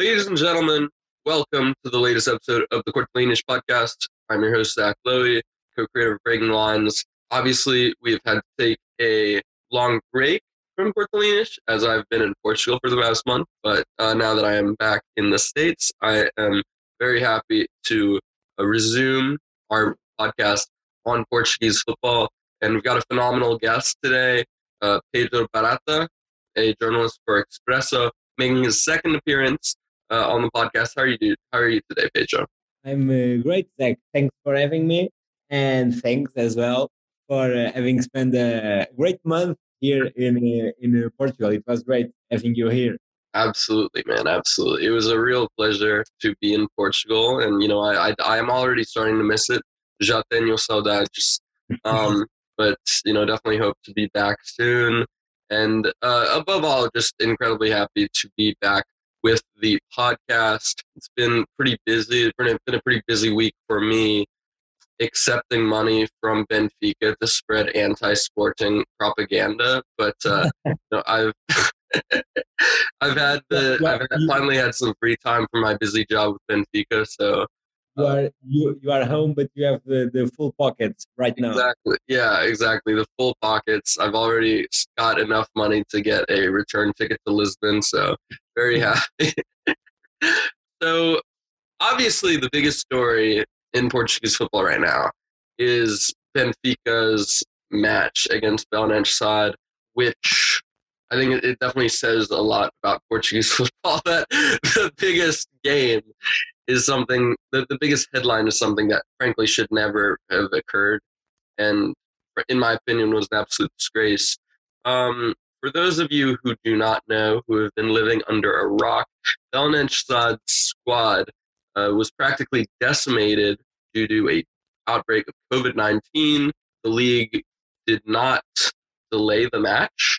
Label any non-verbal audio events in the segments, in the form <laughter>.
Ladies and gentlemen, welcome to the latest episode of the Cortolinish podcast. I'm your host, Zach Lowy, co creator of Breaking Lines. Obviously, we've had to take a long break from Cortolinish as I've been in Portugal for the past month, but uh, now that I am back in the States, I am very happy to uh, resume our podcast on Portuguese football. And we've got a phenomenal guest today, uh, Pedro Barata, a journalist for Expresso, making his second appearance uh, on the podcast. How are you? How are you today, Pedro? I'm uh, great, Zach. Thanks for having me, and thanks as well for uh, having spent a great month here in uh, in uh, Portugal. It was great having you here. Absolutely, man. Absolutely, it was a real pleasure to be in Portugal, and you know, I I, am already starting to miss it. Já tenho saudades. <laughs> Um, but you know, definitely hope to be back soon. And uh, above all, just incredibly happy to be back with the podcast. It's been pretty busy. It's been a pretty busy week for me, accepting money from Benfica to spread anti-sporting propaganda. But uh, <laughs> I've <laughs> I've had the I've finally had some free time from my busy job with Benfica, so you uh, are you you are home but you have the, the full pockets right now. Exactly. Yeah exactly. The full pockets. I've already got enough money to get a return ticket to lisbon so very mm-hmm. happy. <laughs> So obviously the biggest story in portuguese football right now is benfica's match against Belenenses, which I think it definitely says a lot about Portuguese <laughs> football that <laughs> the biggest game is something the, the biggest headline is something that frankly should never have occurred and in my opinion was an absolute disgrace. Um, for those of you who do not know who have been living under a rock Belenenses squad uh, was practically decimated due to a outbreak of covid-19 the league did not delay the match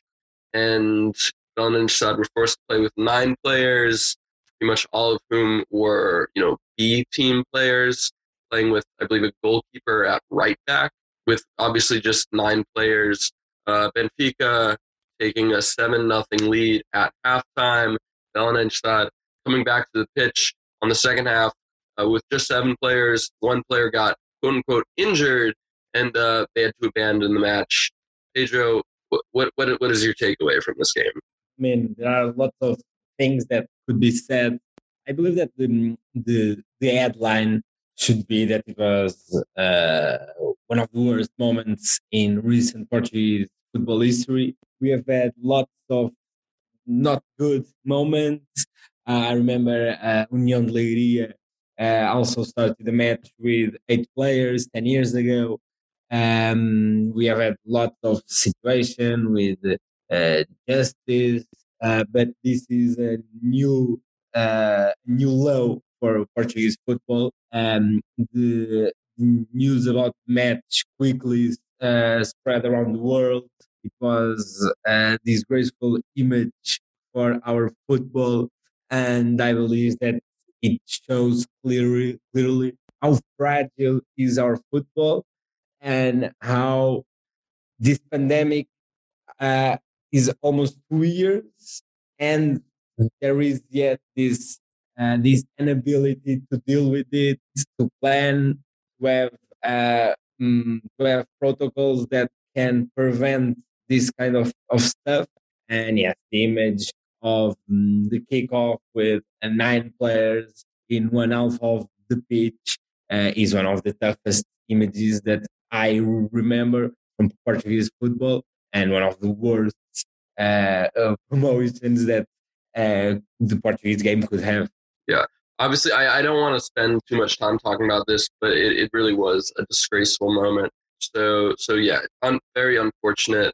and Belenenses were forced to play with nine players pretty much all of whom were, you know, B team players playing with, I believe, a goalkeeper at right back, with obviously just nine players. Uh, Benfica taking a 7 nothing lead at halftime. Belenenses coming back to the pitch on the second half uh, with just seven players. One player got quote unquote injured, and uh, they had to abandon the match. Pedro, what, what, what is your takeaway from this game? I mean, there are lots of things that could be said. I believe that the the, the headline should be that it was uh, one of the worst moments in recent Portuguese football history. We have had lots of not good moments. Uh, I remember uh, União de Leiria uh, also started the match with eight players 10 years ago. Um, we have had lots of situation with uh, justice uh, but this is a new uh, new low for Portuguese football. Um, the news about match quickly uh, spread around the world. It was a disgraceful image for our football, and I believe that it shows clearly clearly how fragile is our football and how this pandemic uh, is almost two years, and there is yet this uh, this inability to deal with it, to plan, to have uh, um, to have protocols that can prevent this kind of, of stuff. And yes, the image of um, the kickoff with uh, nine players in one half of the pitch uh, is one of the toughest images that I remember from Portuguese football and one of the worst uh, promotions that uh, the Portuguese game could have. Yeah, obviously, I, I don't want to spend too much time talking about this, but it, it really was a disgraceful moment. So, so yeah, un, very unfortunate,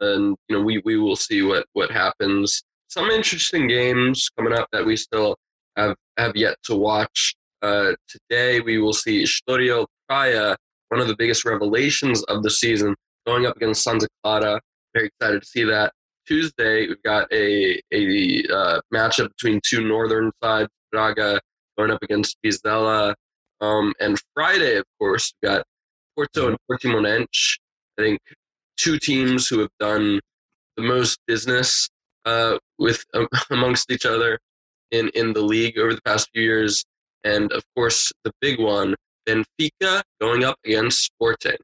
and you know, we we will see what what happens. Some interesting games coming up that we still have have yet to watch. Uh, today, we will see Estoril Praia, one of the biggest revelations of the season, going up against Santa Clara. Very excited to see that. Tuesday, we've got a a uh, matchup between two northern sides, Braga going up against Vizela. Um, and Friday, of course, we've got Porto and Portimonense. I think two teams who have done the most business uh, with um, <laughs> amongst each other. in, in the league over the past few years. And of course, the big one, Benfica going up against Sporting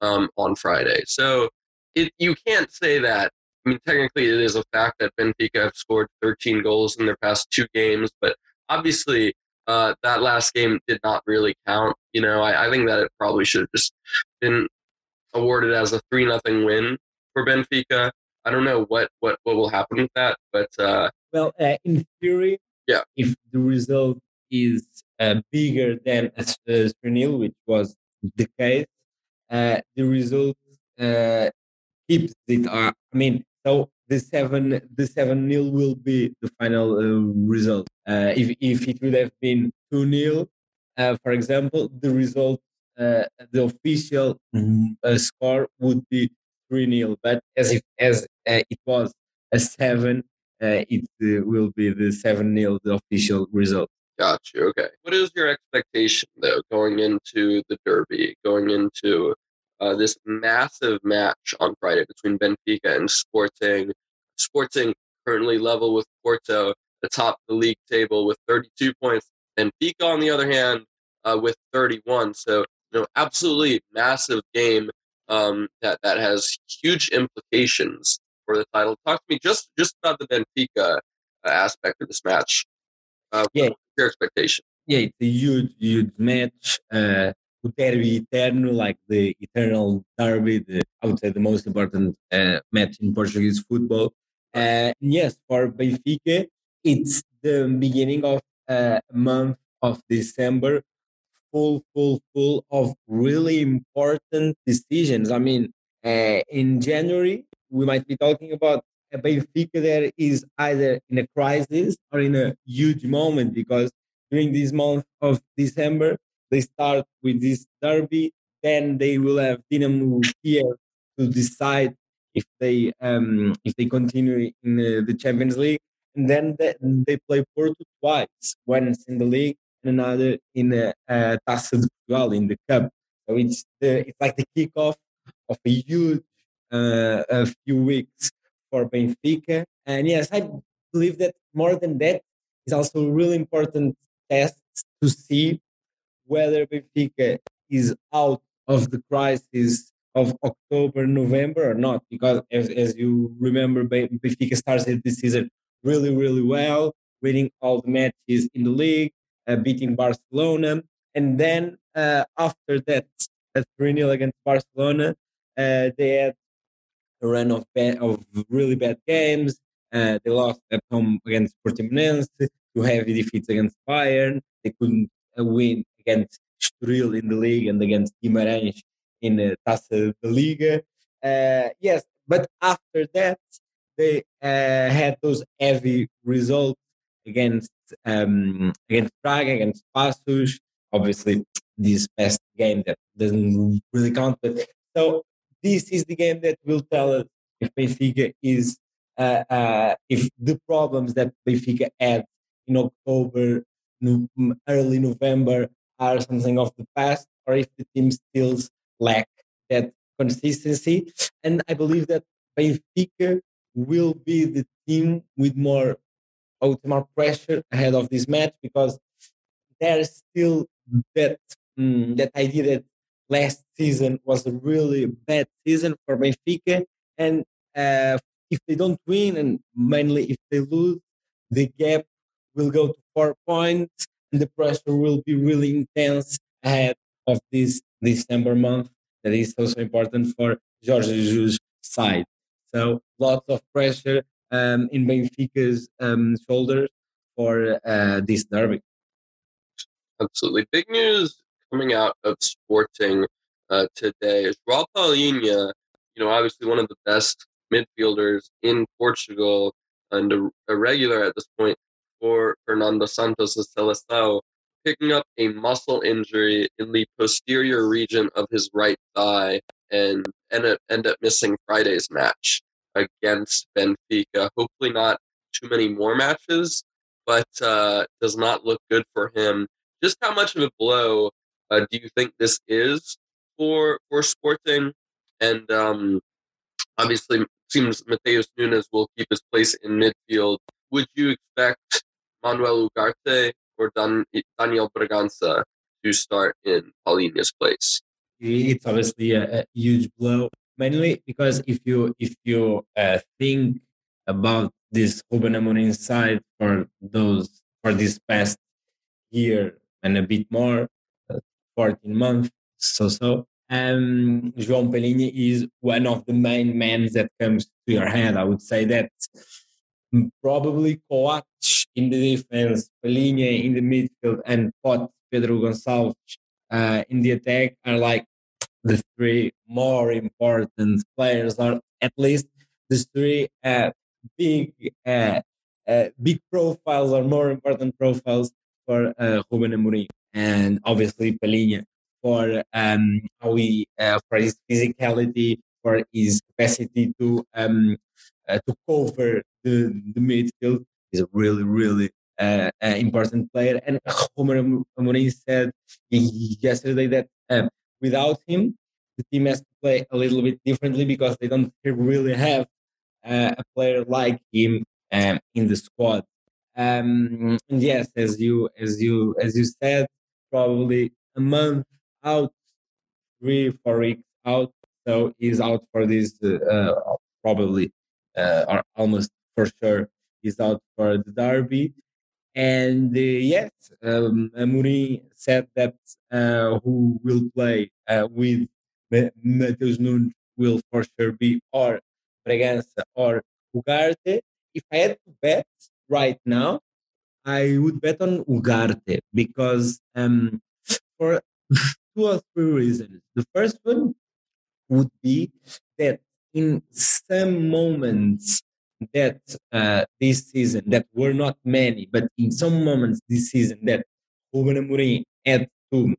um, on Friday. So it, you can't say that. I mean, technically, it is a fact that Benfica have scored 13 goals in their past two games, but obviously, uh, that last game did not really count. You know, I, I think that it probably should have just been awarded as a three nothing win for Benfica. I don't know what what what will happen with that, but uh, well, uh, in theory, yeah, if the result is uh, bigger than a, a three nil, which was the case, uh, the result uh, keeps it. Uh, I mean, so the seven the seven nil will be the final uh, result. Uh, if if it would have been two nil, uh, for example, the result uh, the official uh, score would be three nil. But as if as uh, it was a seven, it will be the seven nil the official result. Got you. Okay. What is your expectation though going into the derby, going into uh, this massive match on Friday between Benfica and Sporting. Sporting currently level with Porto atop the league table with 32 points. Benfica, on the other hand, uh, with 31. So, you know, absolutely massive game um, that that has huge implications for the title. Talk to me just just about the Benfica uh, aspect of this match. Uh, yeah, your expectation. Yeah, it's a huge, huge match. Uh, o derby eterno, like the eternal derby, the, I would say the most important uh, match in Portuguese football. Uh, yes, for Benfica, it's the beginning of uh, a month of December, full, full, full of really important decisions. I mean, uh, in January, we might be talking about a Benfica that is either in a crisis or in a huge moment because during this month of December, they start with this derby, then they will have Dinamo here to decide if they um, if they continue in uh, the Champions League, and then they, they play Porto twice, once in the league and another in the uh, Taça de Portugal in the cup. So it's the, it's like the kickoff of a huge uh, a few weeks for Benfica. And yes, I believe that more than that is also a really important test to see whether Benfica is out of the crisis of October, November or not. Because as, as you remember, Benfica started this season really, really well, winning all the matches in the league, uh, beating Barcelona. And then uh, after that, at 3 0 against Barcelona, uh, they had a run of, of really bad games. Uh, they lost at home against Portimonense, two heavy defeats against Bayern. They couldn't uh, win against Estoril in the league and against Guimarães in the Taça de Liga. Uh, yes, but after that, they uh, had those heavy results against um, against Braga, against Passos. Obviously, this past game that doesn't really count. But so this is the game that will tell us if Benfica is uh, uh, if the problems that Benfica had in October, no, early November are something of the past or if the team still lack that consistency. And I believe that Benfica will be the team with more, more pressure ahead of this match because there's still that um, that idea that last season was a really bad season for Benfica, and uh, if they don't win, and mainly if they lose, the gap will go to four points, the pressure will be really intense ahead of this December month that is also important for Jorge Jesus' side. So lots of pressure um, in Benfica's um, shoulders for uh, this derby. Absolutely. Big news coming out of Sporting uh, today is João Palhinha, you know, obviously one of the best midfielders in Portugal and a, a regular at this point for Fernando Santos of Seleção picking up a muscle injury in the posterior region of his right thigh and end up, missing Friday's match against Benfica. Hopefully, not too many more matches, but uh, does not look good for him. Just how much of a blow uh, do you think this is for for Sporting? And um, obviously, seems Matheus Nunes will keep his place in midfield. Would you expect Manuel Ugarte or Dan- Daniel Bragança to start in Palhinha's place. It's obviously a, a huge blow, mainly because if you if you uh, think about this Ruben Amorim side for those for this past year and a bit more, uh, 14 months, so so. Um, João Palhinha is one of the main men that comes to your head. I would say that probably Coates in the defense, Palhinha in the midfield, and Pote Pedro Gonçalves uh, in the attack are like the three more important players, or at least the three uh, big uh, uh, big profiles or more important profiles for uh, Ruben Amorim, and obviously Palhinha for um, how he uh, for his physicality, for his capacity to um, to cover the, the midfield. He's a really, really uh, uh, important player. And Ruben Amorim said yesterday that um, without him, the team has to play a little bit differently because they don't really have uh, a player like him um, in the squad. Um, and yes, as you as you as you said, probably a month out, three four weeks out. So he's out for this uh, probably uh, or almost for sure is out for the derby. And uh, yes, um, said that uh, who will play uh, with Matheus Nunes will for sure be or Bragança or Ugarte. If I had to bet right now, I would bet on Ugarte because um, for two or three reasons. The first one would be that in some moments that uh, this season that were not many, but in some moments this season that Ruben Amorim had to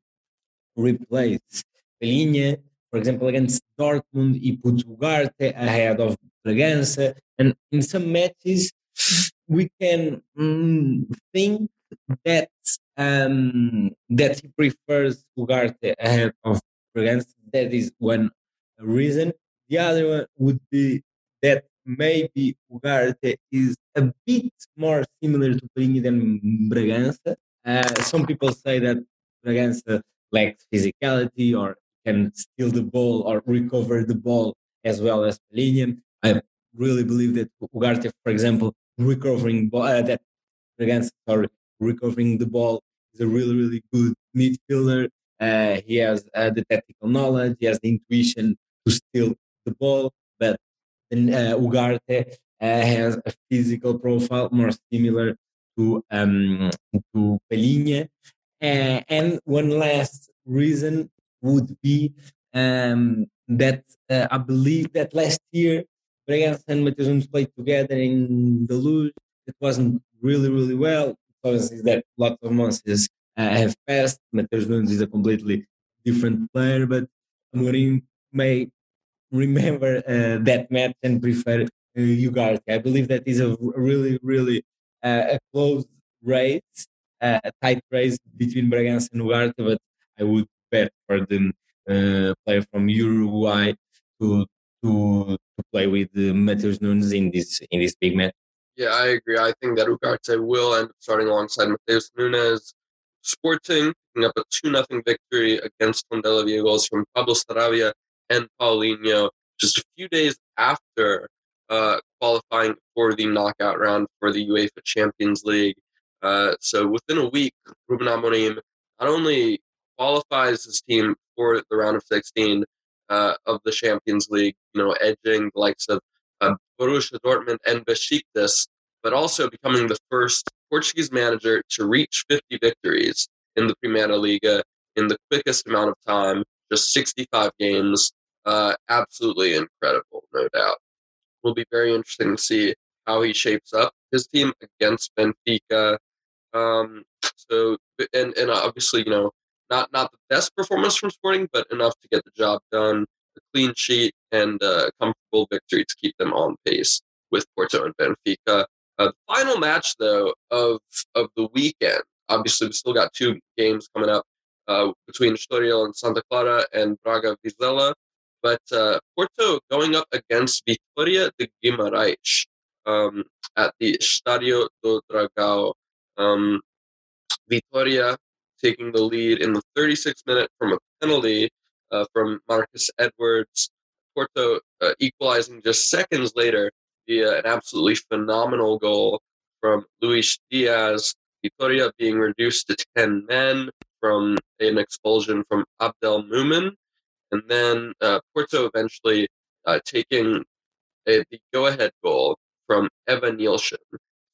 replace Palhinha, for example, against Dortmund, he put Ugarte ahead of Bragança, and in some matches we can mm, think that um, that he prefers Ugarte ahead of Bragança. That is one reason. The other one would be that maybe Ugarte is a bit more similar to Palhinha than Bragança. Uh, some people say that Bragança lacks physicality or can steal the ball or recover the ball as well as Palhinha. I really believe that Ugarte, for example, recovering ball, uh, that Bragança, sorry, recovering the ball is a really, really good midfielder. Uh, he has uh, the tactical knowledge, he has the intuition to steal the ball, but then uh, Ugarte uh, has a physical profile more similar to um, to Palhinha. Uh, and one last reason would be um, that uh, I believe that last year Bragança and Nunes played together in the Luz. It wasn't really, really well. Obviously, that lots of months uh, have passed. Matheus Nunes is a completely different player, but Amorim may remember uh, that match and prefer uh, Ugarte. I believe that is a really, really uh, a close race, uh, a tight race between Bragança and Ugarte, but I would bet for the uh, player from Uruguay to to to play with uh, Matheus Nunes in this in this big match. Yeah, I agree. I think that Ugarte will end up starting alongside Matheus Nunes. Sporting picking up a 2 0 victory against Tondela Viegols from Pablo Sarabia and Paulinho just a few days after uh, qualifying for the knockout round for the UEFA Champions League. Uh, so within a week, Ruben Amorim not only qualifies his team for the round of 16 uh, of the Champions League, you know, edging the likes of uh, Borussia Dortmund and Besiktas, but also becoming the first Portuguese manager to reach 50 victories in the Primeira Liga in the quickest amount of time, just 65 games. Uh, absolutely incredible, no doubt. Will be very interesting to see how he shapes up his team against Benfica. Um, so, and and obviously, you know, not not the best performance from Sporting, but enough to get the job done. A clean sheet and a comfortable victory to keep them on pace with Porto and Benfica. Uh, the final match, though, of of the weekend. Obviously, we still got two games coming up uh, between Estoril and Santa Clara and Braga Vizela. But uh, Porto going up against Vitória de Guimarães um, at the Estadio do Dragão. Um, Vitoria taking the lead in the 36th minute from a penalty uh, from Marcus Edwards. Porto uh, equalizing just seconds later via an absolutely phenomenal goal from Luis Diaz. Vitoria being reduced to 10 men from an expulsion from Abdel Mumin. And then uh, Porto eventually uh, taking a, the go ahead goal from Evanilson.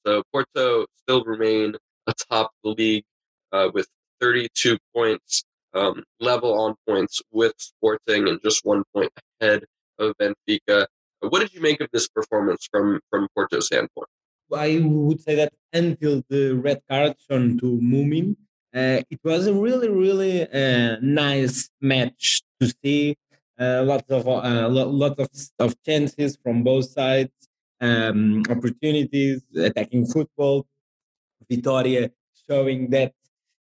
So Porto still remain atop the league uh, with 32 points, um, level on points with Sporting, and just one point ahead of Benfica. What did you make of this performance from from Porto's standpoint? I would say that until the red card shown to Mumin, uh, it was a really, really uh, nice match to see. Uh, lots of uh, lots of, of chances from both sides, um, opportunities, attacking football. Vitoria showing that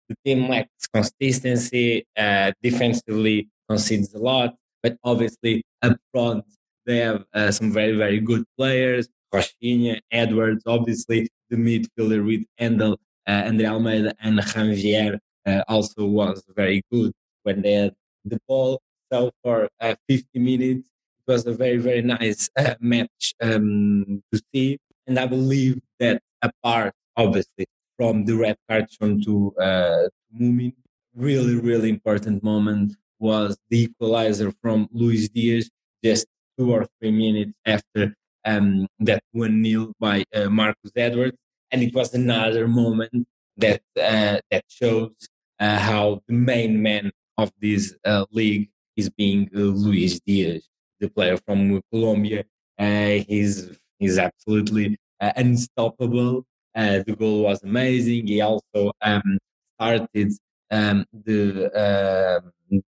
the team lacks consistency, uh, defensively concedes a lot, but obviously up front they have uh, some very very good players. Rochinha, Edwards, obviously the midfielder with Handel, uh, Andre Almeida, and Janvier uh, also was very good when they had the ball. So for uh, 50 minutes, it was a very very nice uh, match um, to see, and I believe that apart obviously from the red card shown to uh, Mumin. Really, really important moment was the equalizer from Luis Diaz just two or three minutes after um, that 1 nil by uh, Marcus Edwards. And it was another moment that uh, that shows uh, how the main man of this uh, league is being uh, Luis Diaz, the player from Colombia. Uh, he's he's absolutely unstoppable uh, the goal was amazing. He also um, started um, the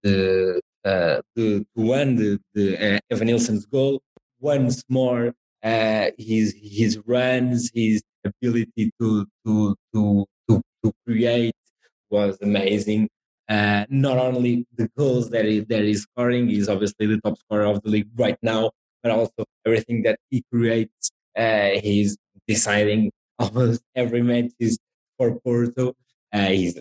the to end the, the Evanilson's goal once more. His his runs, his ability to to to to, to create was amazing. Uh, not only the goals that he that he's scoring, he's obviously the top scorer of the league right now, but also everything that he creates. Uh, he's deciding almost every match is for Porto. Uh, he's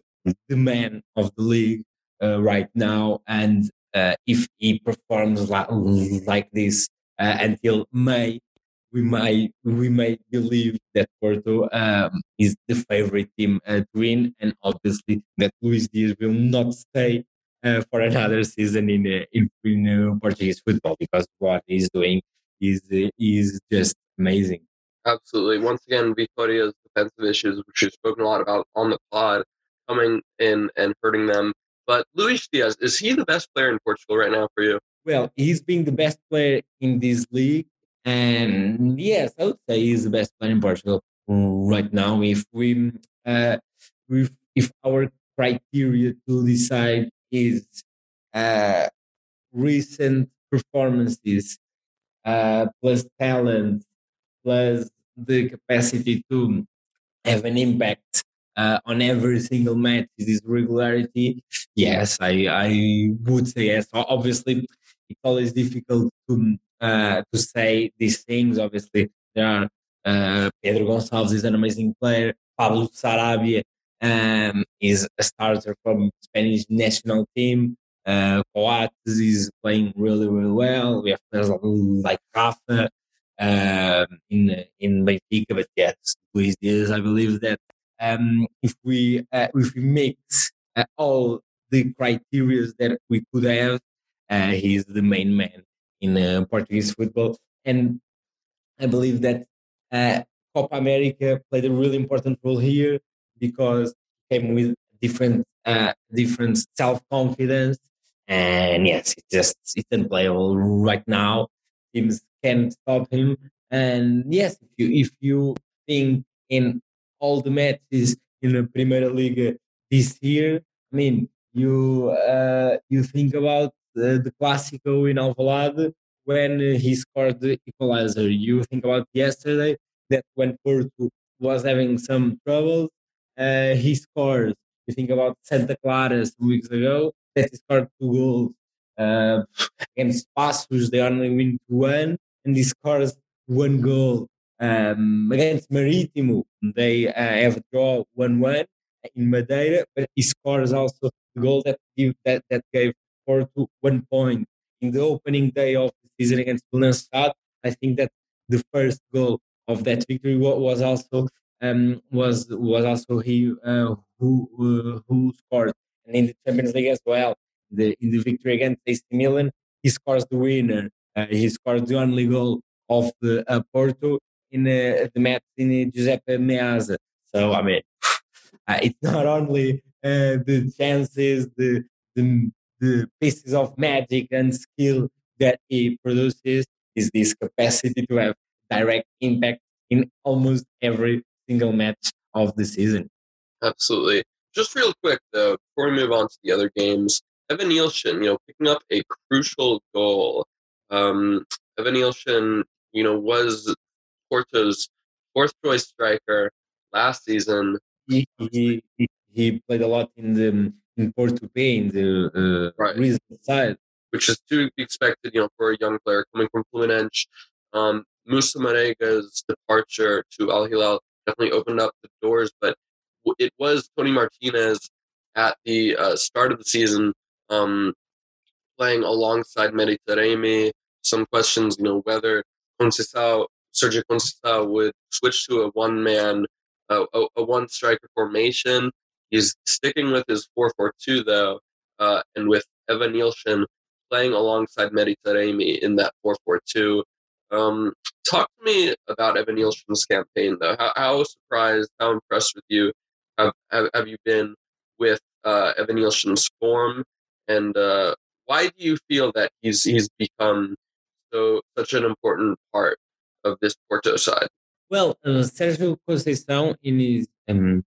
the man of the league uh, right now, and uh, if he performs like, like this uh, until May, we might we may believe that Porto um, is the favorite team uh, to win, and obviously that Luis Diaz will not stay uh, for another season in in, in Portuguese football because what he's doing is is just amazing. Absolutely. Once again, Vitoria's defensive issues, which we've spoken a lot about on the pod, coming in and hurting them. But Luis Diaz, is he the best player in Portugal right now for you? Well, he's being the best player in this league. And yes, I would say he's the best player in Portugal right now. If we, uh, if, if our criteria to decide is uh, recent performances uh, plus talent plus the capacity to have an impact uh, on every single match is regularity. Yes, I, I would say yes. Obviously, it's always difficult to uh, to say these things. Obviously, there are uh, Pedro Gonçalves is an amazing player. Pablo Sarabia um, is a starter from Spanish national team. Uh, Coates is playing really, really well. We have players like Rafa, um, in in Benfica. But yes, Luis Diaz, I believe that um, if we uh, if we mix uh, all the criteria that we could have, uh, he's the main man in uh, Portuguese football, and I believe that uh, Copa America played a really important role here because came with different uh, different self confidence, and yes, it's just it's unplayable right now. Teams can stop him. And yes, if you if you think in all the matches in the Premier League this year, I mean, you uh, you think about uh, the Clásico in Alvalade when he scored the equalizer. You think about yesterday that when Porto was having some troubles, uh, he scores. You think about Santa Clara some weeks ago that he scored two goals. Uh, against Passos, they only win 1 and he scores one goal um, against Marítimo, they uh, have a draw 1 1 in Madeira, but he scores also the goal that, that, that gave Porto one point. In the opening day of the season against Belençat, I think that the first goal of that victory was also um, was was also he uh, who uh, who scored, and in the Champions League as well. The, in the victory against AC Milan, he scores the winner. Uh, he scored the only goal of the uh, Porto in uh, the match in Giuseppe Meazza. So I mean, <sighs> uh, it's not only the chances, the, the the pieces of magic and skill that he produces, is this capacity to have direct impact in almost every single match of the season. Absolutely. Just real quick though, before we move on to the other games, Evanilson, you know, picking up a crucial goal. Um, Evanilson, you know, was Porto's fourth choice striker last season. He, he, he played a lot in the in Porto B in the uh, right. side, which is to be expected, you know, for a young player coming from Fluminense. Um, Moussa Marega's departure to Al Hilal definitely opened up the doors, but it was Tony Martinez at the uh, start of the season um, playing alongside Mehdi Taremi. Some questions, you know, whether Conceição, Sergio Conceição would switch to a one man, uh, a, a one striker formation. He's sticking with his 4 4 2, though, uh, and with Evanilson playing alongside Mehdi Taremi in that 4 4 2. Um, talk to me about Evanilson's campaign, though. How, how, surprised, how impressed with you have, have, have you been with uh, Evanilson's form? And uh, why do you feel that he's, he's become so such an important part of this Porto side? Well, uh, Sergio Conceição, in his um,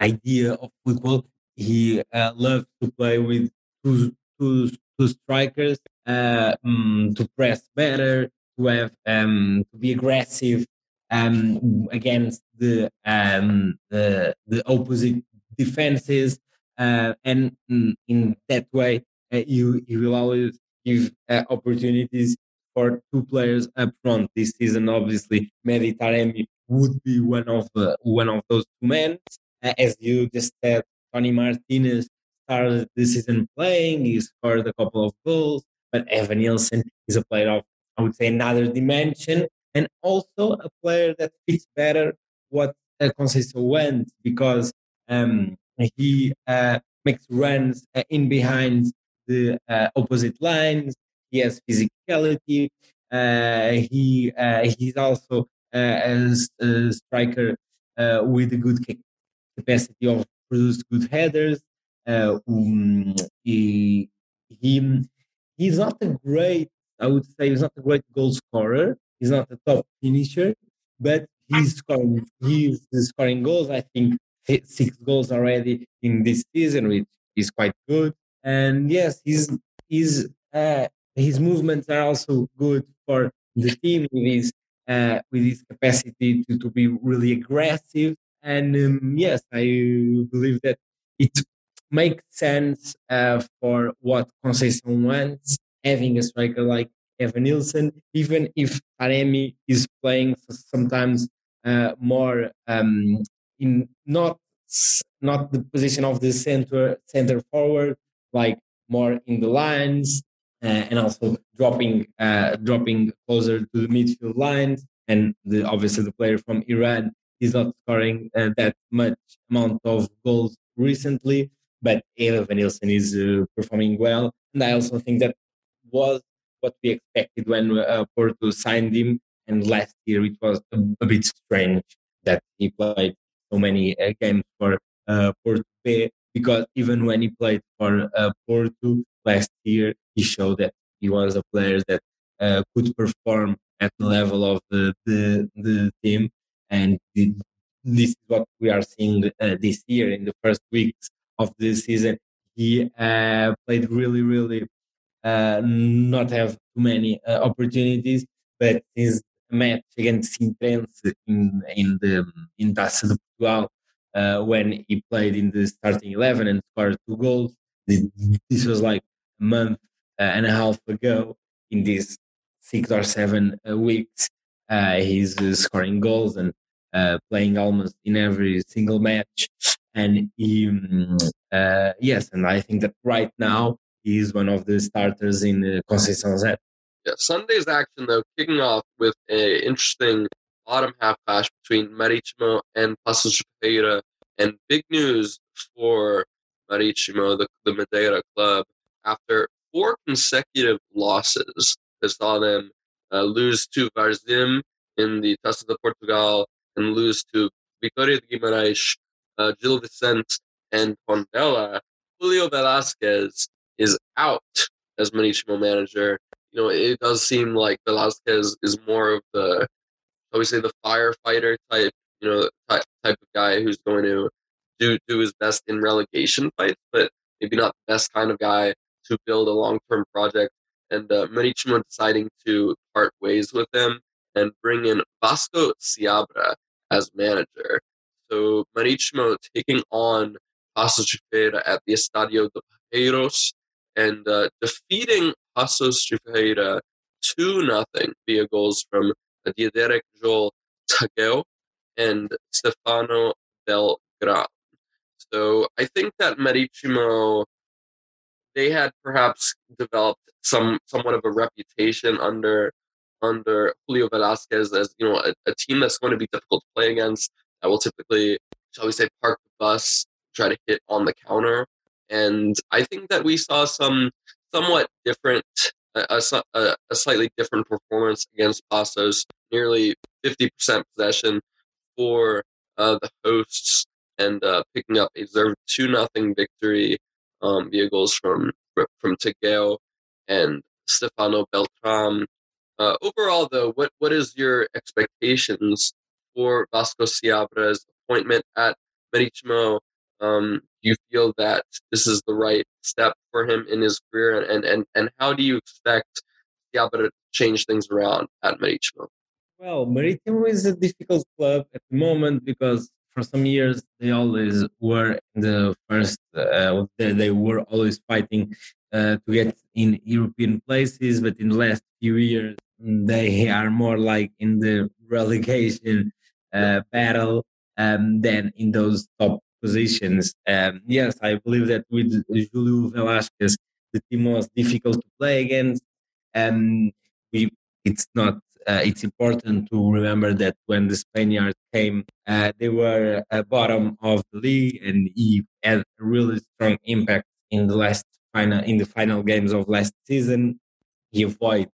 idea of football, he uh, loves to play with two, two, two strikers uh, um, to press better, to have um, to be aggressive um, against the, um, the the opposite defenses, uh, and mm, in that way, uh, you you will always give uh, opportunities for two players up front. This season, obviously, Mehdi Taremi would be one of uh, one of those two men. Uh, as you just said, Tony Martinez started the season playing. He scored a couple of goals, but Evanilson is a player of I would say, another dimension, and also a player that fits better what uh, Conceição wants because um, he uh, makes runs uh, in behind the uh, opposite lines. He has physicality. Uh, he uh, he's also uh, a, striker with a good capacity of produce good headers. Um, he, he he's not a great I would say he's not a great goal scorer. He's not a top finisher, but he's scoring. He's scoring goals. I think six goals already in this season, which is quite good. And yes, his his uh, his movements are also good for the team with his uh, with his capacity to, to be really aggressive. And um, yes, I believe that it makes sense uh, for what Conceição wants having a striker like Evanilson, even if Taremi is playing sometimes uh, more um, in not not the position of the center center forward, like more in the lines, uh, and also dropping uh, dropping closer to the midfield lines. And the, obviously, the player from Iran is not scoring uh, that much amount of goals recently, but Evanilson is uh, performing well. And I also think that was what we expected when uh, Porto signed him. And last year it was a, a bit strange that he played so many uh, games for uh, Porto B because even when he played for uh, Porto last year, he showed that he was a player that could perform at the level of the, the, the team. And this is what we are seeing uh, this year in the first weeks of the season. He uh, played really, really uh, not have too many uh, opportunities, but his match against Sintrense in in the in Taça de Portugal uh, when he played in the starting eleven and scored two goals. This was like a month uh, and a half ago. In these six or seven weeks, Uh, he's uh, scoring goals and uh, playing almost in every single match. And he, um, uh, yes, and I think that right now he's one of the starters in uh, Conceição Z. Yeah, Sunday's action though kicking off with an interesting bottom half clash between Maritimo and Paços de Ferreira, and big news for Maritimo, the, the Madeira club, after four consecutive losses that saw them uh, lose to Varzim in the Taça de Portugal and lose to Vitória de Guimarães, uh, Gil Vicente, and Tondela. Julio Velasquez is out as Maritimo manager. You know, it does seem like Velasquez is more of the, I would say, the firefighter type, you know, type, type of guy who's going to do do his best in relegation fights, but maybe not the best kind of guy to build a long term project. And uh, Maritimo deciding to part ways with him and bring in Vasco Seabra as manager. So Maritimo taking on Paços de at the Estadio de Barreiros and uh, defeating Paços de 2 nothing via goals from Diederik Joel Tagueu and Stefano Beltrame. So I think that Maritimo they had perhaps developed some somewhat of a reputation under under Julio Velasquez as you know a, a, team that's going to be difficult to play against. That will typically, shall we say, park the bus, try to hit on the counter. And I think that we saw some somewhat different, a, a, a slightly different performance against Paços. Nearly 50% possession for uh, the hosts and uh, picking up a deserved two nothing victory um, from from Tagueu and Stefano Beltrame. Uh, overall, though, what what is your expectations for Vasco Seabra's appointment at Maritimo? Um, do you feel that this is the right step for him in his career, and and and how do you expect Seabra to change things around at Maritimo? Well, Maritimo is a difficult club at the moment because for some years they always were in the first uh, they were always fighting uh, to get in european places but in the last few years they are more like in the relegation uh, battle um, than in those top positions. Um, yes i believe that with julio velasquez the team was difficult to play against and we it's not uh, it's important to remember that when the Spaniards came, uh, they were bottom of the league, and he had a really strong impact in the last final in the final games of last season. He avoided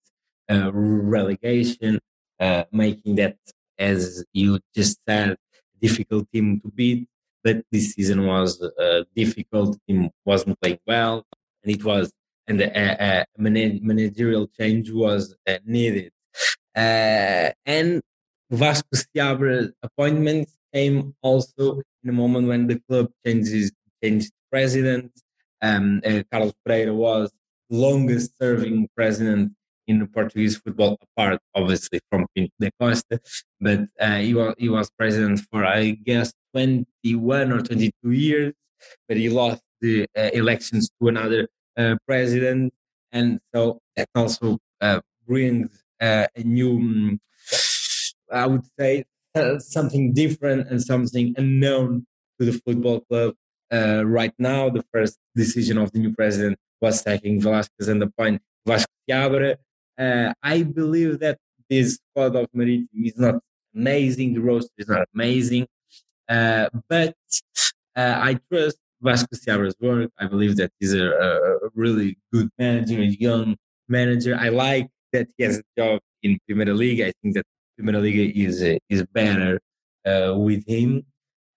uh, relegation, uh, making that, as you just said, difficult team to beat. But this season was uh, difficult. Team wasn't playing well, and it was and the uh, managerial change was needed uh, and Vasco Seabra appointment came also in a moment when the club changes changed president. Um, uh, Carlos Pereira was longest serving president in Portuguese football, apart obviously from Pinto da Costa, but uh, he was he was president for I guess 21 or 22 years, but he lost the uh, elections to another uh, president, and so that also uh, brings uh, a new, mm, I would say, uh, something different and something unknown to the football club. Uh, right now, the first decision of the new president was taking Velasquez and the point Vasco Seabra. Uh, I believe that this squad of Marítimo is not amazing. The roster is not amazing, uh, but uh, I trust Vasco Seabra's work. I believe that he's a, a really good manager, a young manager. I like that he has a job in Primeira League. I think that Primeira League is is better uh, with him,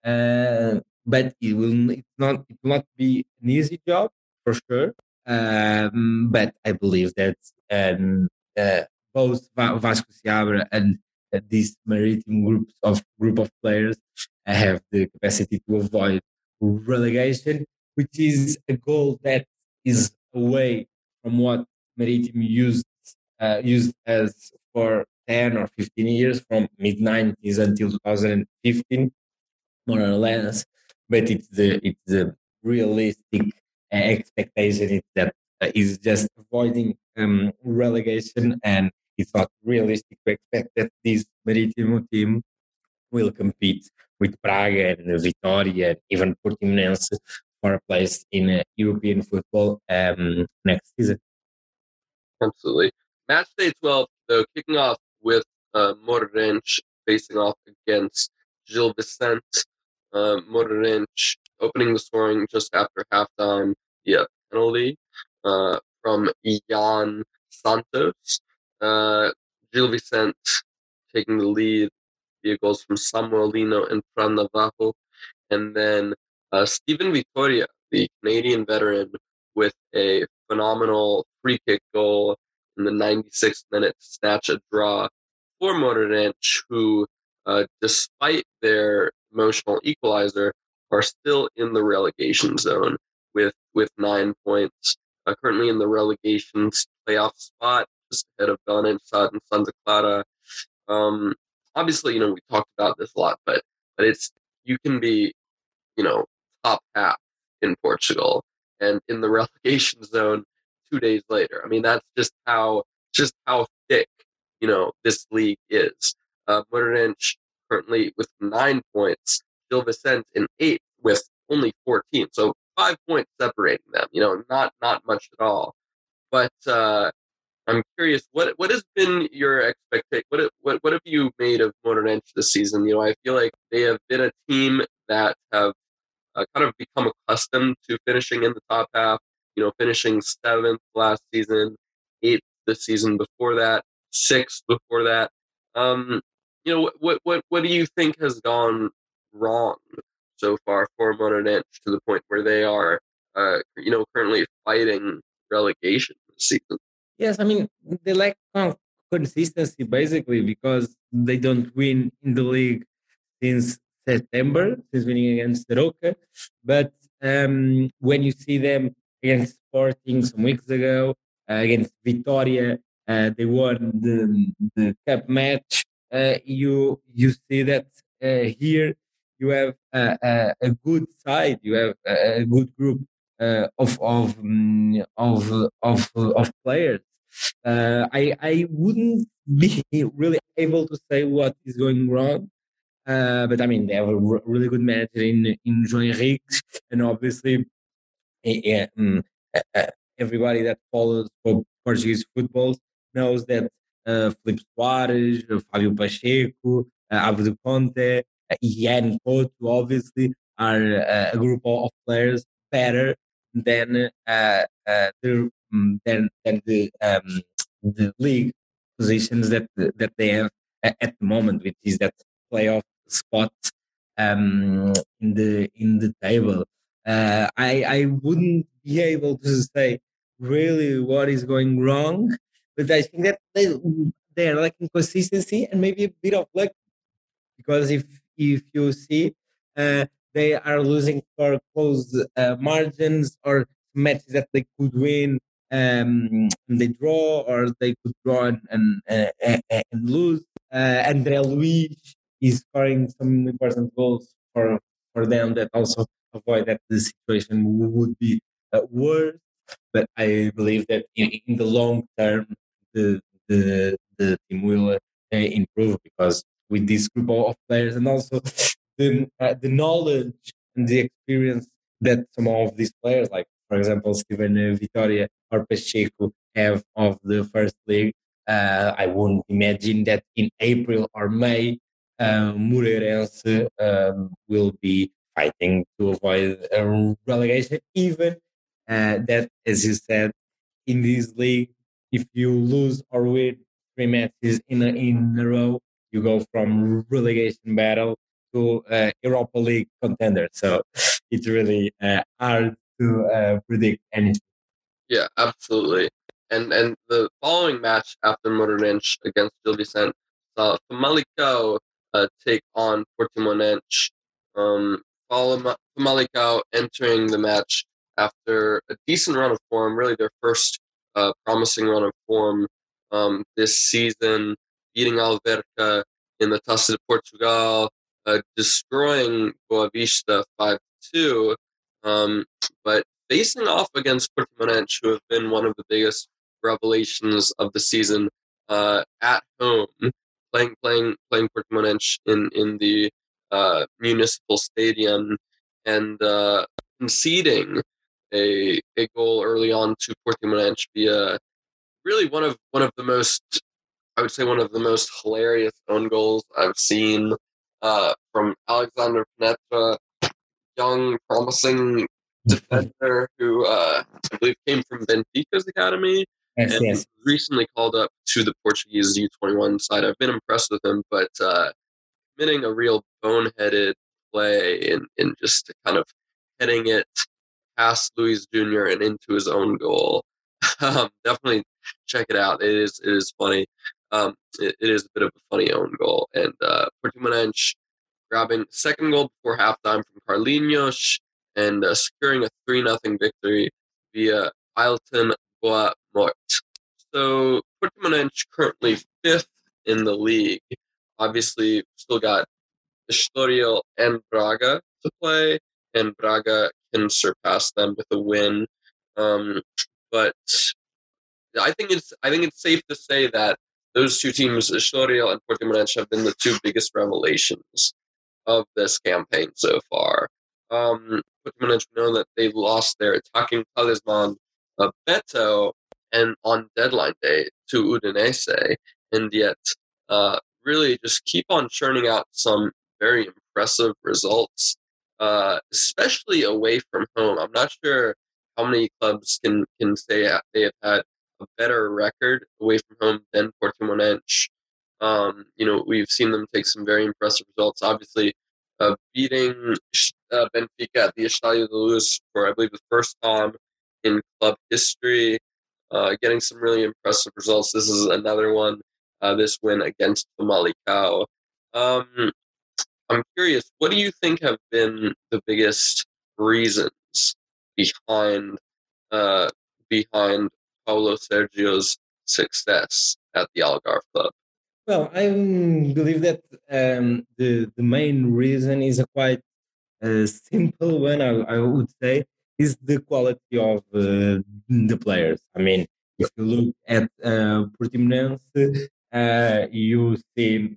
uh, but it will not it will not be an easy job for sure. Um, but I believe that um, uh, both Vasco Seabra and uh, these maritime groups of group of players have the capacity to avoid relegation, which is a goal that is away from what Maritimo used uh, used as for 10 or 15 years from mid 90s until 2015 more or less but it's the it's the realistic uh, expectation that uh, is just avoiding um, relegation and it's not realistic to expect that this Marítimo team will compete with Braga and Vitória and even Portimonense for a place in uh, European football um, next season. Absolutely. Match day 12, though, kicking off with uh, facing off against Gil Vicente. Uh, opening the scoring just after halftime via penalty uh, from Ian Santos. Uh, Gil Vicente taking the lead via goals from Samuel Lino and Fran Navarro. And then uh, Steven Vitoria, the Canadian veteran, with a phenomenal free kick goal in the 96th minute to snatch a draw for Moreirense, who, uh, despite their emotional equalizer, are still in the relegation zone with with nine points. Uh, currently in the relegation playoff spot, just ahead of Belenenses and Santa Clara. Um, obviously, you know we talked about this a lot, but but it's you can be, you know, top half in Portugal and in the <laughs> relegation zone two days later. I mean, that's just how just how thick you know this league is. Uh, Moreirense currently with nine points, Gil Vicente in eight with only 14, so five points separating them. You know, not not much at all. But uh, I'm curious, what what has been your expectation? What what what have you made of Moreirense this season? You know, I feel like they have been a team that have uh, kind of become accustomed to finishing in the top half. You know, finishing seventh last season, eighth the season before that, sixth before that. Um, you know, what what what do you think has gone wrong so far for Moreirense to the point where they are, uh, you know, currently fighting relegation this season? Yes, I mean they lack consistency basically because they don't win in the league since September, since winning against Arouca. But um, when you see them against Sporting some weeks ago, uh, against Vitória, uh, they won the, the cup match. Uh, you you see that here you have a, a, a, good side, you have a, a good group uh, of of, um, of of of players. Uh, I I wouldn't be really able to say what is going wrong uh, but I mean, they have a really good manager in in João Henrique, and obviously, um, uh, everybody that follows Portuguese football knows that uh, Filipe Soares, Fábio Pacheco, uh, Abdu Conte, uh, Couto, obviously, are uh, a group of players better than uh, uh, the um, than, than the um, the league positions that that they have at the moment, which is that playoff spot um, in the in the table. Uh, I I wouldn't be able to say really what is going wrong, but I think that they they are lacking consistency and maybe a bit of luck because if if you see uh, they are losing for close uh, margins or matches that they could win um, and they draw or they could draw and and, uh, and lose. Uh, André Luiz is scoring some important goals for for them that also avoid that the situation would be uh, worse. But I believe that in, in the long term, the the the team will uh, improve because with this group of players and also the uh, the knowledge and the experience that some of these players, like for example Steven Vitoria or Pacheco, have of the first league. Uh, I wouldn't imagine that in April or May um, Moreirense um, will be fighting to avoid relegation, even uh, that, as you said, in this league, if you lose or win three matches in a, in a row, you go from relegation battle to uh, Europa League contender. So it's really uh, hard to uh, predict anything. Yeah, absolutely. And and the following match after Moreirense against Gil Vicente saw Famalicão uh, take on Portimonense. Um, Famalicão entering the match after a decent run of form, really their first uh, promising run of form um, this season, beating Alverca in the Taça de Portugal, uh, destroying Boavista 5 2. Um, but facing off against Portimonense, who have been one of the biggest revelations of the season, uh, at home, playing playing playing Portimonense in in the uh, municipal stadium, and uh, conceding a a goal early on to Portimonense via really one of one of the most I would say one of the most hilarious own goals I've seen uh, from Alexander Penetra, young promising defender who uh, I believe came from Benfica's academy Yes, and yes. recently called up to the Portuguese U21 side. I've been impressed with him, but uh, committing a real boneheaded play in, in just kind of heading it past Luis Jr. and into his own goal. <laughs> um, definitely check it out. It is it is funny. Um, it, it is a bit of a funny own goal, and uh, Portimonense grabbing second goal before halftime from Carlinhos and uh, securing a three 0 victory via Aylton Boa Morte. So Portimonense currently fifth in the league. Obviously, still got Estoril and Braga to play, and Braga can surpass them with a win. Um, but I think it's I think it's safe to say that those two teams, Estoril and Portimonense, have been the two biggest revelations of this campaign so far. Um, Portimonense know that they lost their attacking talisman, uh, Beto, and on deadline day to Udinese, and yet uh, really just keep on churning out some very impressive results, uh, especially away from home. I'm not sure how many clubs can can say they have had a better record away from home than Portimonense. Um, you know, we've seen them take some very impressive results. Obviously, uh, beating uh, Benfica at the Estadio de Luz for, I believe, the first time in club history, uh, getting some really impressive results. This is another one, uh, this win against Famalicão. Um, I'm curious, what do you think have been the biggest reasons behind uh, behind Paulo Sergio's success at the Algarve club? Well, I believe that um, the the main reason is a quite uh, simple one. I, I would say is the quality of uh, the players. I mean, if you look at uh, Portimonense, you see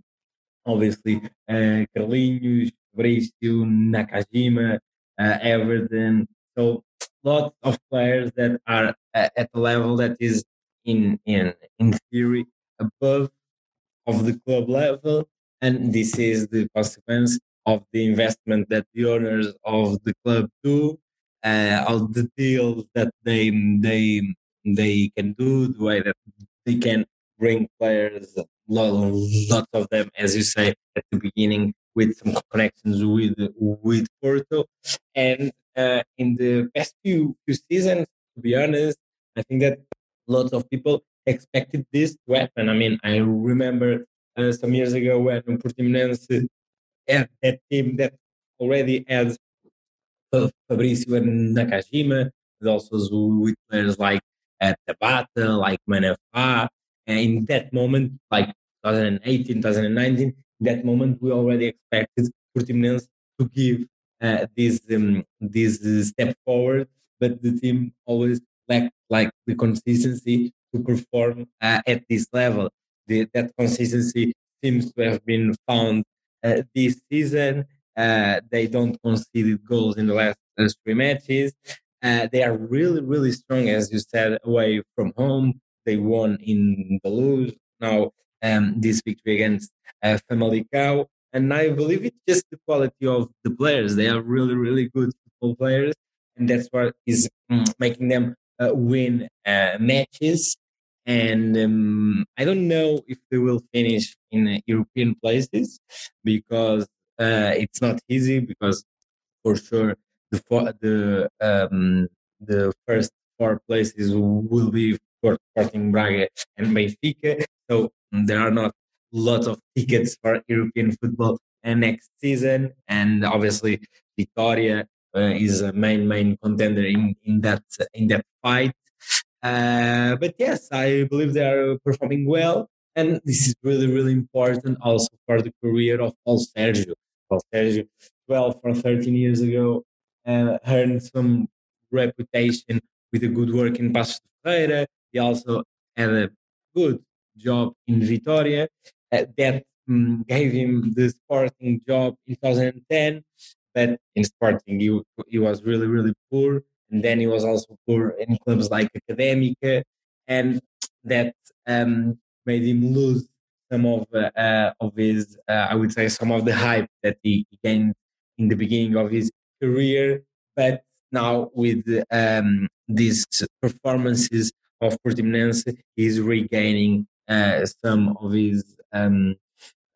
obviously uh, Carlinhos, Fabrício, Nakajima, uh, Everton. So lots of players that are at a level that is in in in theory above of the club level, and this is the consequence of the investment that the owners of the club do, uh, of the deals that they they they can do, the way that they can bring players, lots of them, as you say at the beginning, with some connections with with Porto, and uh, in the past few few seasons, to be honest, I think that lots of people expected this to happen. I mean, I remember uh, some years ago when Portimonense had that team that already had Fabrício and Nakajima, but also with players like uh, Tabata, like Manafá. And in that moment, like 2018, 2019, that moment we already expected Portimonense to give uh, this um, this step forward, but the team always lacked like the consistency to perform uh, at this level. The, that consistency seems to have been found uh, this season. Uh, they don't concede goals in the last uh, three matches. Uh, they are really, really strong, as you said, away from home. They won in the Luz now um, this victory against uh, Famalicão. And I believe it's just the quality of the players. They are really, really good football players. And that's what is mm, making them uh, win uh, matches. And um, I don't know if they will finish in uh, European places because uh, it's not easy. Because for sure the the um, the first four places will be for Sporting Braga and Benfica. So mm, there are not lots of tickets for European football next season. And obviously, Vitória uh, is a main main contender in, in that in that fight. Uh, but yes, I believe they are performing well, and this is really really important also for the career of Paulo Sergio. Paulo Sergio, 12 or 13 years ago, uh, earned some reputation with a good work in Paços de Ferreira. He also had a good job in Vitoria. Uh, that um, gave him the Sporting job in 2010, but in Sporting he, he was really really poor, and then he was also poor in clubs like Académica, and that um, made him lose some of uh, uh, of his, uh, I would say, some of the hype that he gained in the beginning of his career. But now with um, these performances of Portimonense, is regaining uh, some of his, um,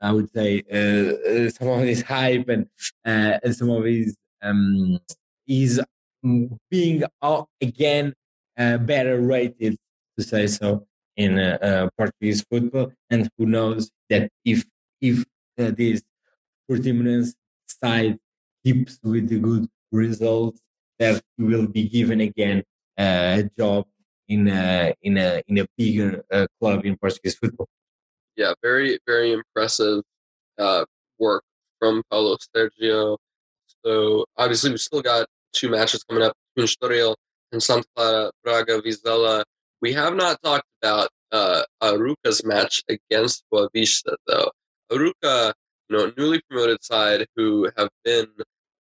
I would say, uh, some of his hype and, uh, and some of his, um, he's being again better rated, to say so in uh, uh, Portuguese football, and who knows that if if uh, this Portimonense side keeps with the good results, that he will be given again uh, a job in a in a in a bigger uh, club in Portuguese football. Yeah, very very impressive uh, work from Paulo Sergio. So obviously we still got two matches coming up between Estoril and Santa Clara Braga Vizela we have not talked about uh, Arouca's match against Boavista, though. Arouca, you know, newly promoted side who have been,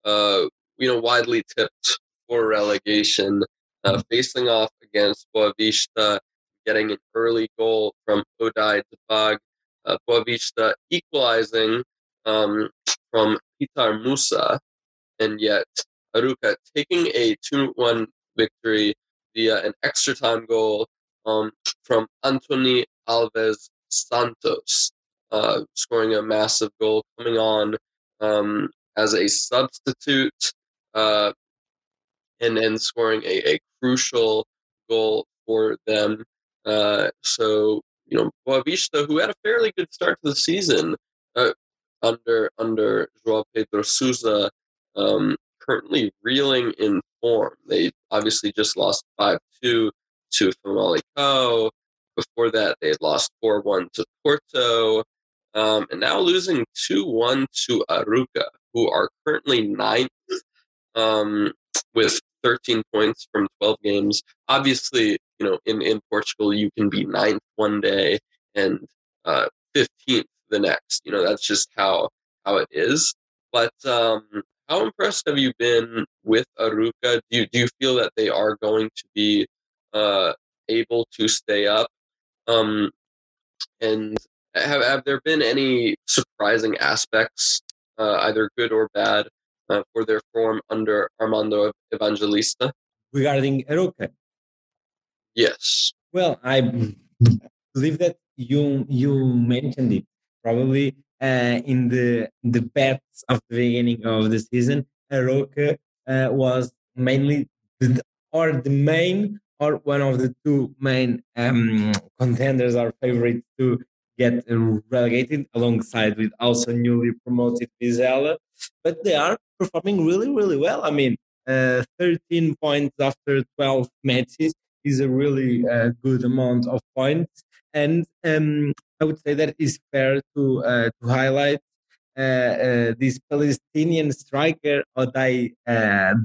uh, you know, widely tipped for relegation, uh, facing off against Boavista, getting an early goal from Oday Dabbagh. Uh, Boavista equalizing um, from Petar Musa, and yet Arouca taking a 2 1 victory via an extra time goal um, from Antony Alves Santos, uh, scoring a massive goal, coming on um, as a substitute uh, and then scoring a, a, crucial goal for them. Uh, so, you know, Boavista, who had a fairly good start to the season uh, under under João Pedro Sousa, um, currently reeling in form. They obviously just lost 5 2 to Famalicão. Before that, they had lost 4 1 to Porto. Um, and now losing 2 1 to Arouca, who are currently ninth um, with 13 points from 12 games. Obviously, you know, in, in Portugal, you can be ninth one day and uh, 15th the next. You know, that's just how how it is. But um, how impressed have you been with Arouca? Do you, do you feel that they are going to be uh, able to stay up? Um, and have, have there been any surprising aspects, uh, either good or bad, uh, for their form under Armando Evangelista? Regarding Arouca? Yes. Well, I believe that you you mentioned it probably uh, in the the bets of the beginning of the season, Arouca uh, was mainly the, or the main or one of the two main um, contenders or favorites to get relegated alongside with also newly promoted Vizela. But they are performing really, really well. I mean, uh, 13 points after 12 matches is a really uh, good amount of points. And um, I would say that is fair to uh, to highlight uh, uh, this Palestinian striker Oday uh,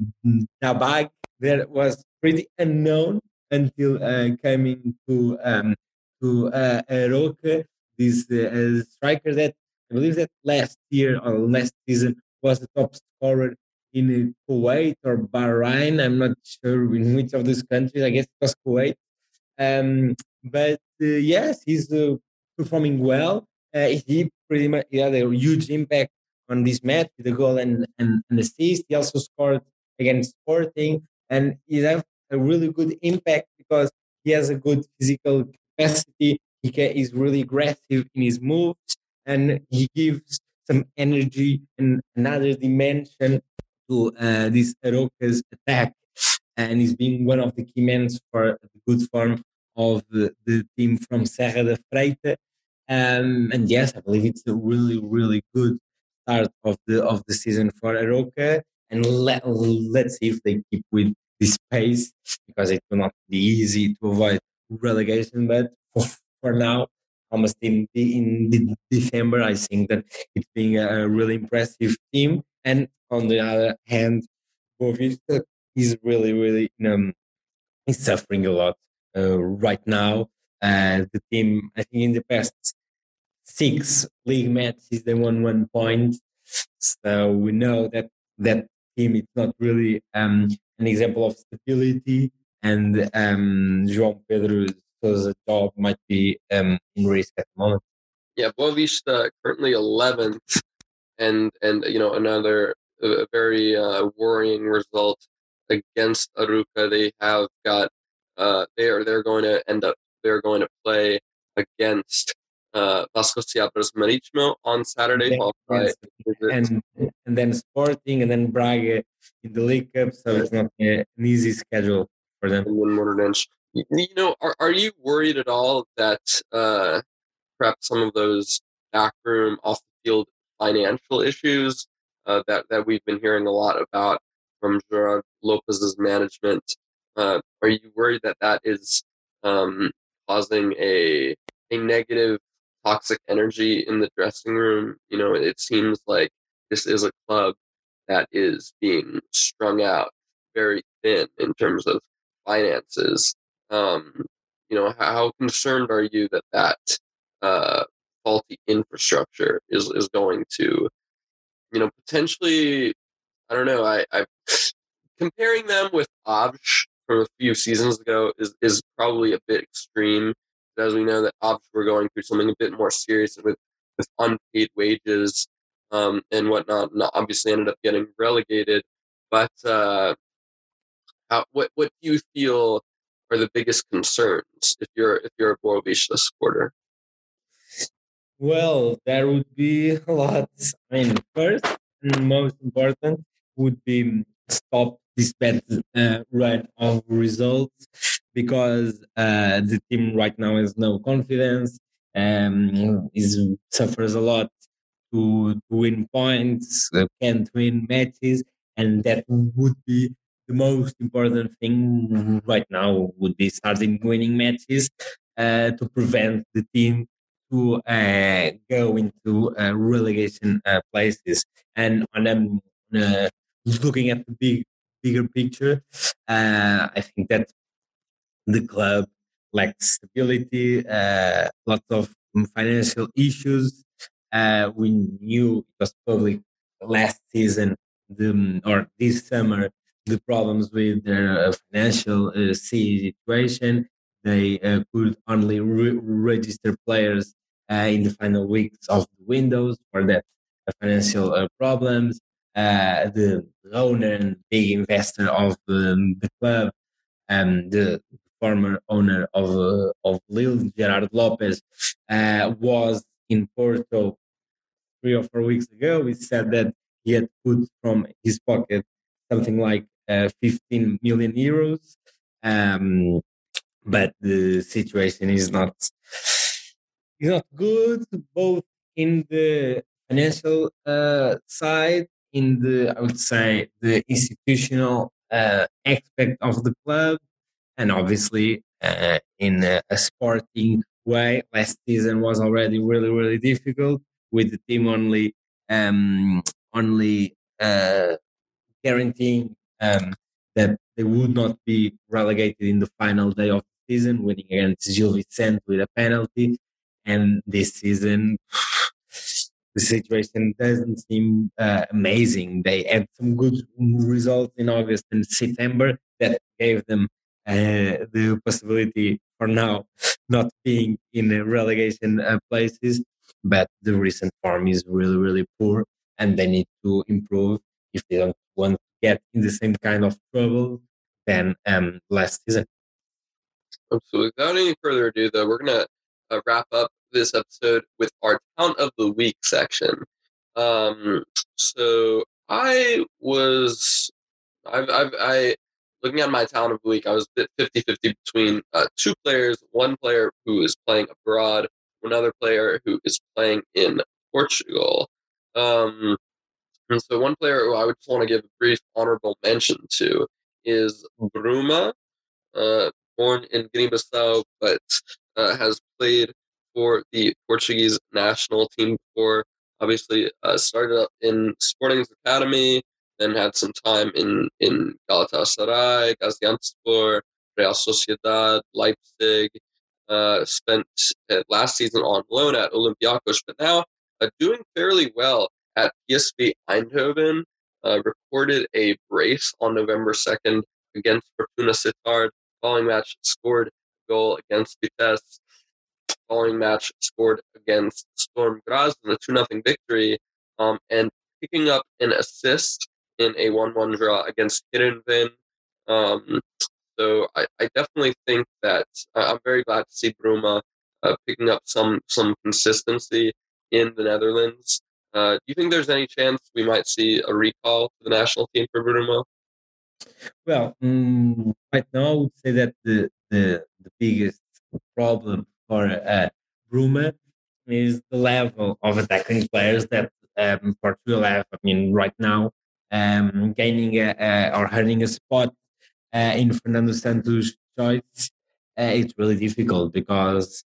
Dabbagh that was pretty unknown until coming to um, to uh, Arouca, this striker that I believe that last year or last season was the top scorer in Kuwait or Bahrain. I'm not sure in which of these countries. I guess it was Kuwait. Um, but uh, yes, he's uh, performing well. Uh, he pretty much he had a huge impact on this match with a goal and, and an assist. He also scored against Sporting, and he has a really good impact because he has a good physical capacity. He can, is really aggressive in his moves, and he gives some energy and another dimension to uh, this Arouca's attack. And he's being one of the key men for the good form of the, the team from Serra da Freita. Um, and yes, I believe it's a really, really good start of the of the season for Arouca. And let, let's see if they keep with this pace because it will not be easy to avoid relegation. But for, for now, almost in in December, I think that it's being a really impressive team. And on the other hand, Boavista is really, really um, is suffering a lot uh, right now. Uh, the team, I think, in the past six league matches, they won one point. So we know that that team is not really um, an example of stability, and um, João Pedro's job might be um, in risk at the moment. Yeah, Boavista currently 11th, and and you know another a very uh, worrying result against Arouca. They have got uh, they are they're going to end up they're going to play against uh, Vasco Seabra's Marítimo on Saturday, yes, and and then Sporting, and then Braga in the League Cup. So it's not an easy schedule for them. And You, you know, are are you worried at all that uh, perhaps some of those backroom off the field financial issues uh, that that we've been hearing a lot about from Gerard Lopez's management? Uh, are you worried that that is um, causing a a negative toxic energy in the dressing room. You know, it seems like this is a club that is being strung out very thin in terms of finances. Um, you know, how concerned are you that that uh, faulty infrastructure is is going to, you know, potentially? I don't know. I, I <sighs> comparing them with Aves from a few seasons ago is is probably a bit extreme as we know that ops were going through something a bit more serious with with unpaid wages um, and whatnot, and obviously ended up getting relegated. But uh, how, what what do you feel are the biggest concerns if you're if you're a Boavista supporter? Well, there would be <laughs> a lot. I mean, first and most important would be stop this bad uh, run of results because uh, the team right now has no confidence um, is suffers a lot to, to win points uh, can't win matches and that would be the most important thing right now would be starting winning matches uh, to prevent the team to uh, go into uh, relegation uh, places and on um, looking at the big bigger picture, uh, I think that the club lacks stability, uh, lots of financial issues. Uh, we knew it was public last season the, or this summer the problems with their uh, financial uh, situation. They uh, could only re- register players in the final weeks of the windows for that financial problems the owner and big investor of um, the club, and the former owner of uh, of Lille, Gerard Lopez, uh, was in Porto three or four weeks ago. He said that he had put from his pocket something like 15 million euros. Um, but the situation is not is not good both in the financial uh, side in the, I would say, the institutional uh, aspect of the club, and obviously uh, in a, a, sporting way. Last season was already really, really difficult with the team only um, only uh, guaranteeing um, that they would not be relegated in the final day of the season, winning against Gil Vicente with a penalty. And this season, <sighs> the situation doesn't seem uh, amazing. They had some good results in August and September that gave them uh, the possibility for now <laughs> not being in the relegation uh, places. But the recent form is really, really poor, and they need to improve if they don't want get in the same kind of trouble than um, last season. Absolutely. Without any further ado, though, we're going to uh, wrap up this episode with our town of the week section. Um, so I was, I've, I've, I, looking at my town of the week, I was 50 50 between uh, two players, one player who is playing abroad, another player who is playing in Portugal. Um, and so one player who I would just want to give a brief honorable mention to is Bruma, uh, born in Guinea-Bissau, but uh, has played for the Portuguese national team before. Obviously, uh, started up in Sporting's academy, then had some time in in Galatasaray, Gaziantepspor, Real Sociedad, Leipzig, uh, spent last season on loan at Olympiacos, but now uh, doing fairly well at PSV Eindhoven. Uh, recorded a brace on November 2nd against Fortuna Sittard. Following match, scored a goal against Vitesse. Following match, scored against Sturm Graz in a 2 0 victory. Um, and picking up an assist in a 1 1 draw against Heerenveen. Um, so I, I, definitely think that uh, I'm very glad to see Bruma uh, picking up some some consistency in the Netherlands. Uh, do you think there's any chance we might see a recall to the national team for Bruma? Well, um, right now I would say that the the, the biggest problem for uh, Bruma is the level of attacking players that um, Portugal have. I mean, right now, um, gaining a, a, or earning a spot uh, in Fernando Santos' choice, uh, it's really difficult because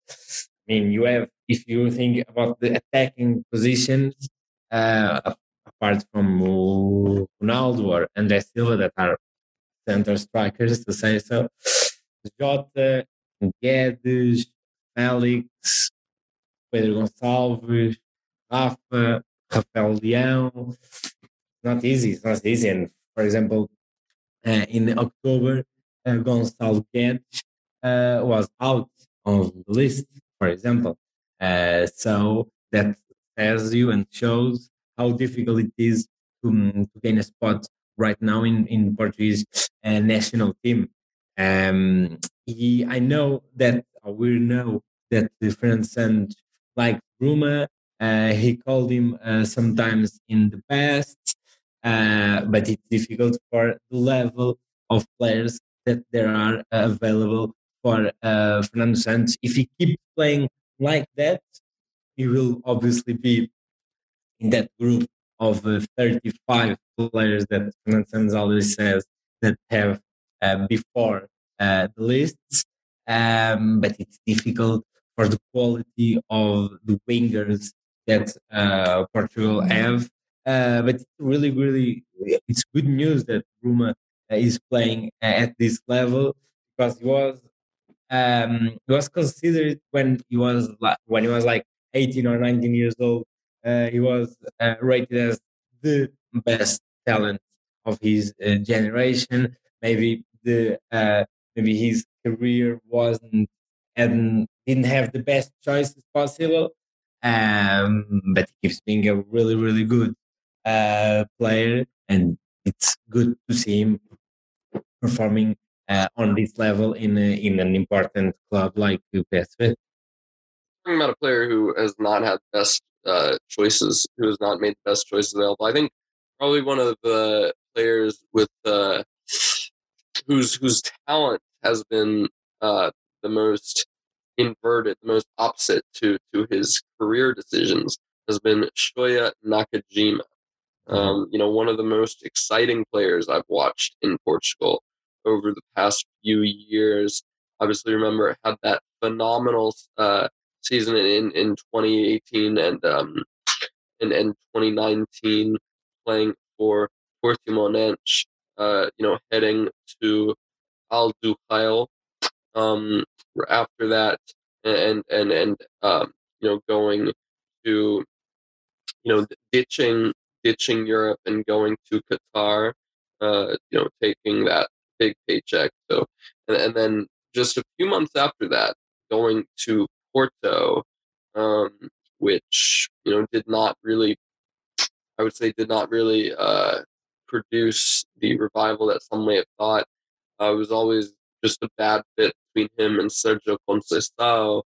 I mean, you have if you think about the attacking positions, uh, apart from Ronaldo or André Silva that are center strikers, to say so, Jota, Guedes, Félix, Pedro Gonçalves, Rafa, Rafael Leão. Not easy. It's not easy. And for example, uh, in October, uh, Gonçalo Guedes uh, was out of the list, for example. Uh, so that tells you and shows how difficult it is to, um, to gain a spot right now in, in Portuguese uh, national team. Um, he, I know that we know that the French and like Bruma, uh, he called him uh, sometimes in the past, uh, but it's difficult for the level of players that there are available for uh, Fernando Santos. If he keeps playing like that, he will obviously be in that group of uh, 35 players that Fernando always says that have uh, before uh, the lists. Um, but it's difficult for the quality of the wingers that uh, Portugal have. Uh, but really, really, it's good news that Bruma uh, is playing at this level because he was um, he was considered when he was when he was like 18 or 19 years old. Uh, he was uh, rated as the best talent of his uh, generation. Maybe the maybe his career wasn't and didn't have the best choices possible. Um, but he keeps being a really, really good uh, player, and it's good to see him performing uh, on this level in a, in an important club like PSV. Talking about a player who has not had the best uh, choices, who has not made the best choices available. I think probably one of the players with uh, whose whose talent has been uh, the most inverted, the most opposite to to his career decisions has been Shoya Nakajima. Um, you know, one of the most exciting players I've watched in Portugal over the past few years. Obviously, remember had that phenomenal uh, season in in 2018 and um, and and 2019 playing for Portimonense. Uh, you know, heading to Al Duhail um, after that, and and and um, you know going to you know ditching ditching Europe and going to Qatar. Uh, you know, taking that big paycheck. So, and, and then just a few months after that, going to Porto, um, which you know did not really, I would say, did not really uh, produce the revival that some may have thought. Uh, it was always just a bad fit between him and Sergio Conceição,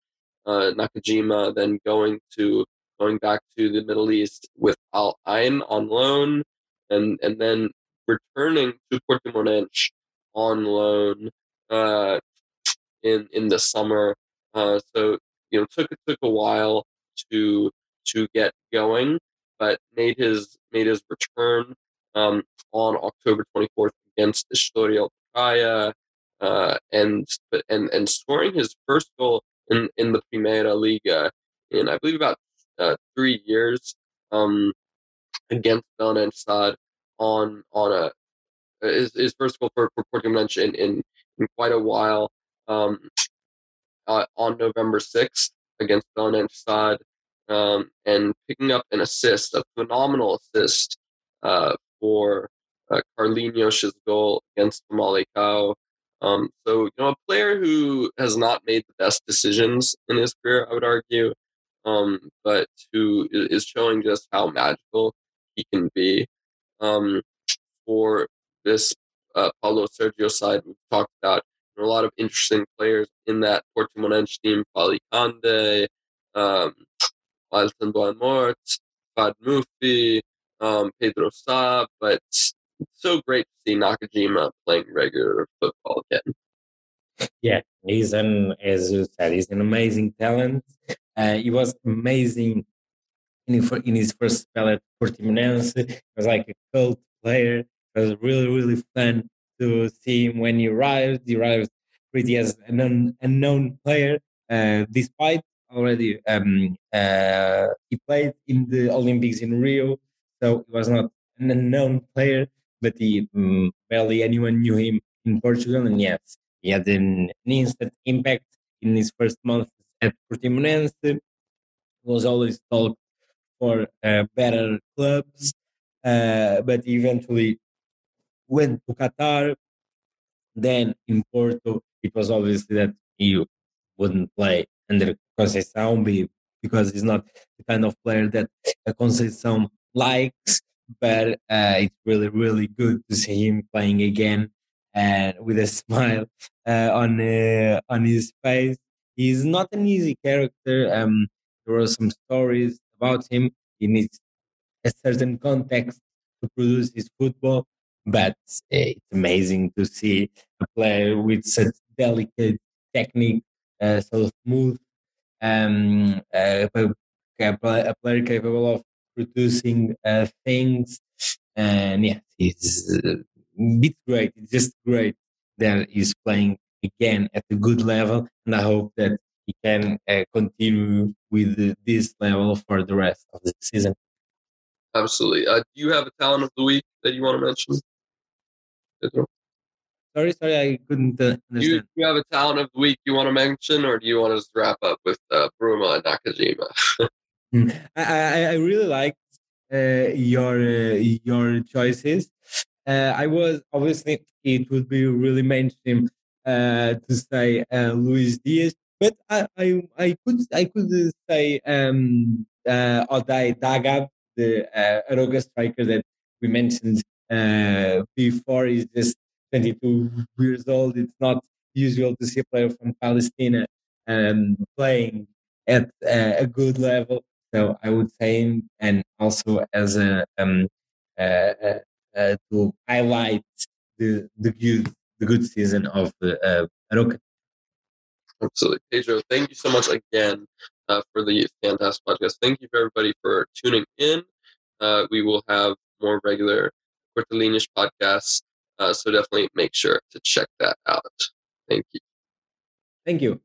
uh, Nakajima, then going to going back to the Middle East with Al Ain on loan, and and then returning to Portimonense on loan uh, in in the summer. Uh, so you know, took took a while to to get going, but made his made his return um, on October 24th against Estoril Praia, uh, and and and scoring his first goal in in the Primeira Liga in I believe about uh, three years um, against Belenenses on on a his, his first goal for, for Portimonense in, in in quite a while. Um, uh, on November 6th against Belenenses SAD um, and picking up an assist, a phenomenal assist uh, for uh, Carlinhos' goal against Famalicão. Um, so, you know, a player who has not made the best decisions in his career, I would argue, um, but who is showing just how magical he can be. Um, for this uh, Paulo Sergio side, we've talked about you know, a lot of interesting players in that Portimonense team, Fally Candé, um, Alton Fahd Moufi, um, Pedro Sá, but so great to see Nakajima playing regular football again. Yeah, he's an, as you said, he's an amazing talent. Uh, he was amazing in, in his first spell at Portimonense. He was like a cult player. It was really, really fun to see him when he arrived. He arrived pretty as an un, unknown player, uh, despite already um, uh, he played in the Olympics in Rio, so he was not an unknown player, but he um, barely anyone knew him in Portugal. And yes, he had an, an instant impact in his first month at Portimonense. Was always talked for uh, better clubs, uh, but eventually went to Qatar. Then in Porto, it was obviously that he wouldn't play under Conceição because he's not the kind of player that Conceição likes. But uh, it's really, really good to see him playing again and with a <laughs> smile uh, on uh, on his face. He's not an easy character. Um, there are some stories about him. He needs a certain context to produce his football, but it's amazing to see a player with such delicate technique, uh, so smooth, um, uh, a player capable of producing uh, things. And yeah, it's, uh, great. It's just great that he's playing again at a good level. And I hope that he can uh, continue with this level for the rest of the season. Absolutely. Uh, do you have a talent of the week that you want to mention? Sorry, sorry, I couldn't uh, understand. Do you, do you, have a talent of the week you want to mention, or do you want to just wrap up with uh, Bruma and Nakajima? <laughs> Hmm. I, I, really liked uh, your uh, your choices. Uh, I was obviously it would be really mainstream uh, to say uh, Luis Diaz, but I, I, I could I could say um, uh, Oday Dabbagh, the uh, Arouca striker that we mentioned uh, before. He's just 22 years old. It's not usual to see a player from Palestine um, playing at uh, a good level. So I would say, and also as a um, uh, uh, uh to highlight the the good the good season of uh, Arouca. Absolutely, Pedro. Thank you so much again uh, for the fantastic podcast. Thank you for everybody for tuning in. Uh, we will have more regular Cortelinish podcasts, uh, so definitely make sure to check that out. Thank you. Thank you.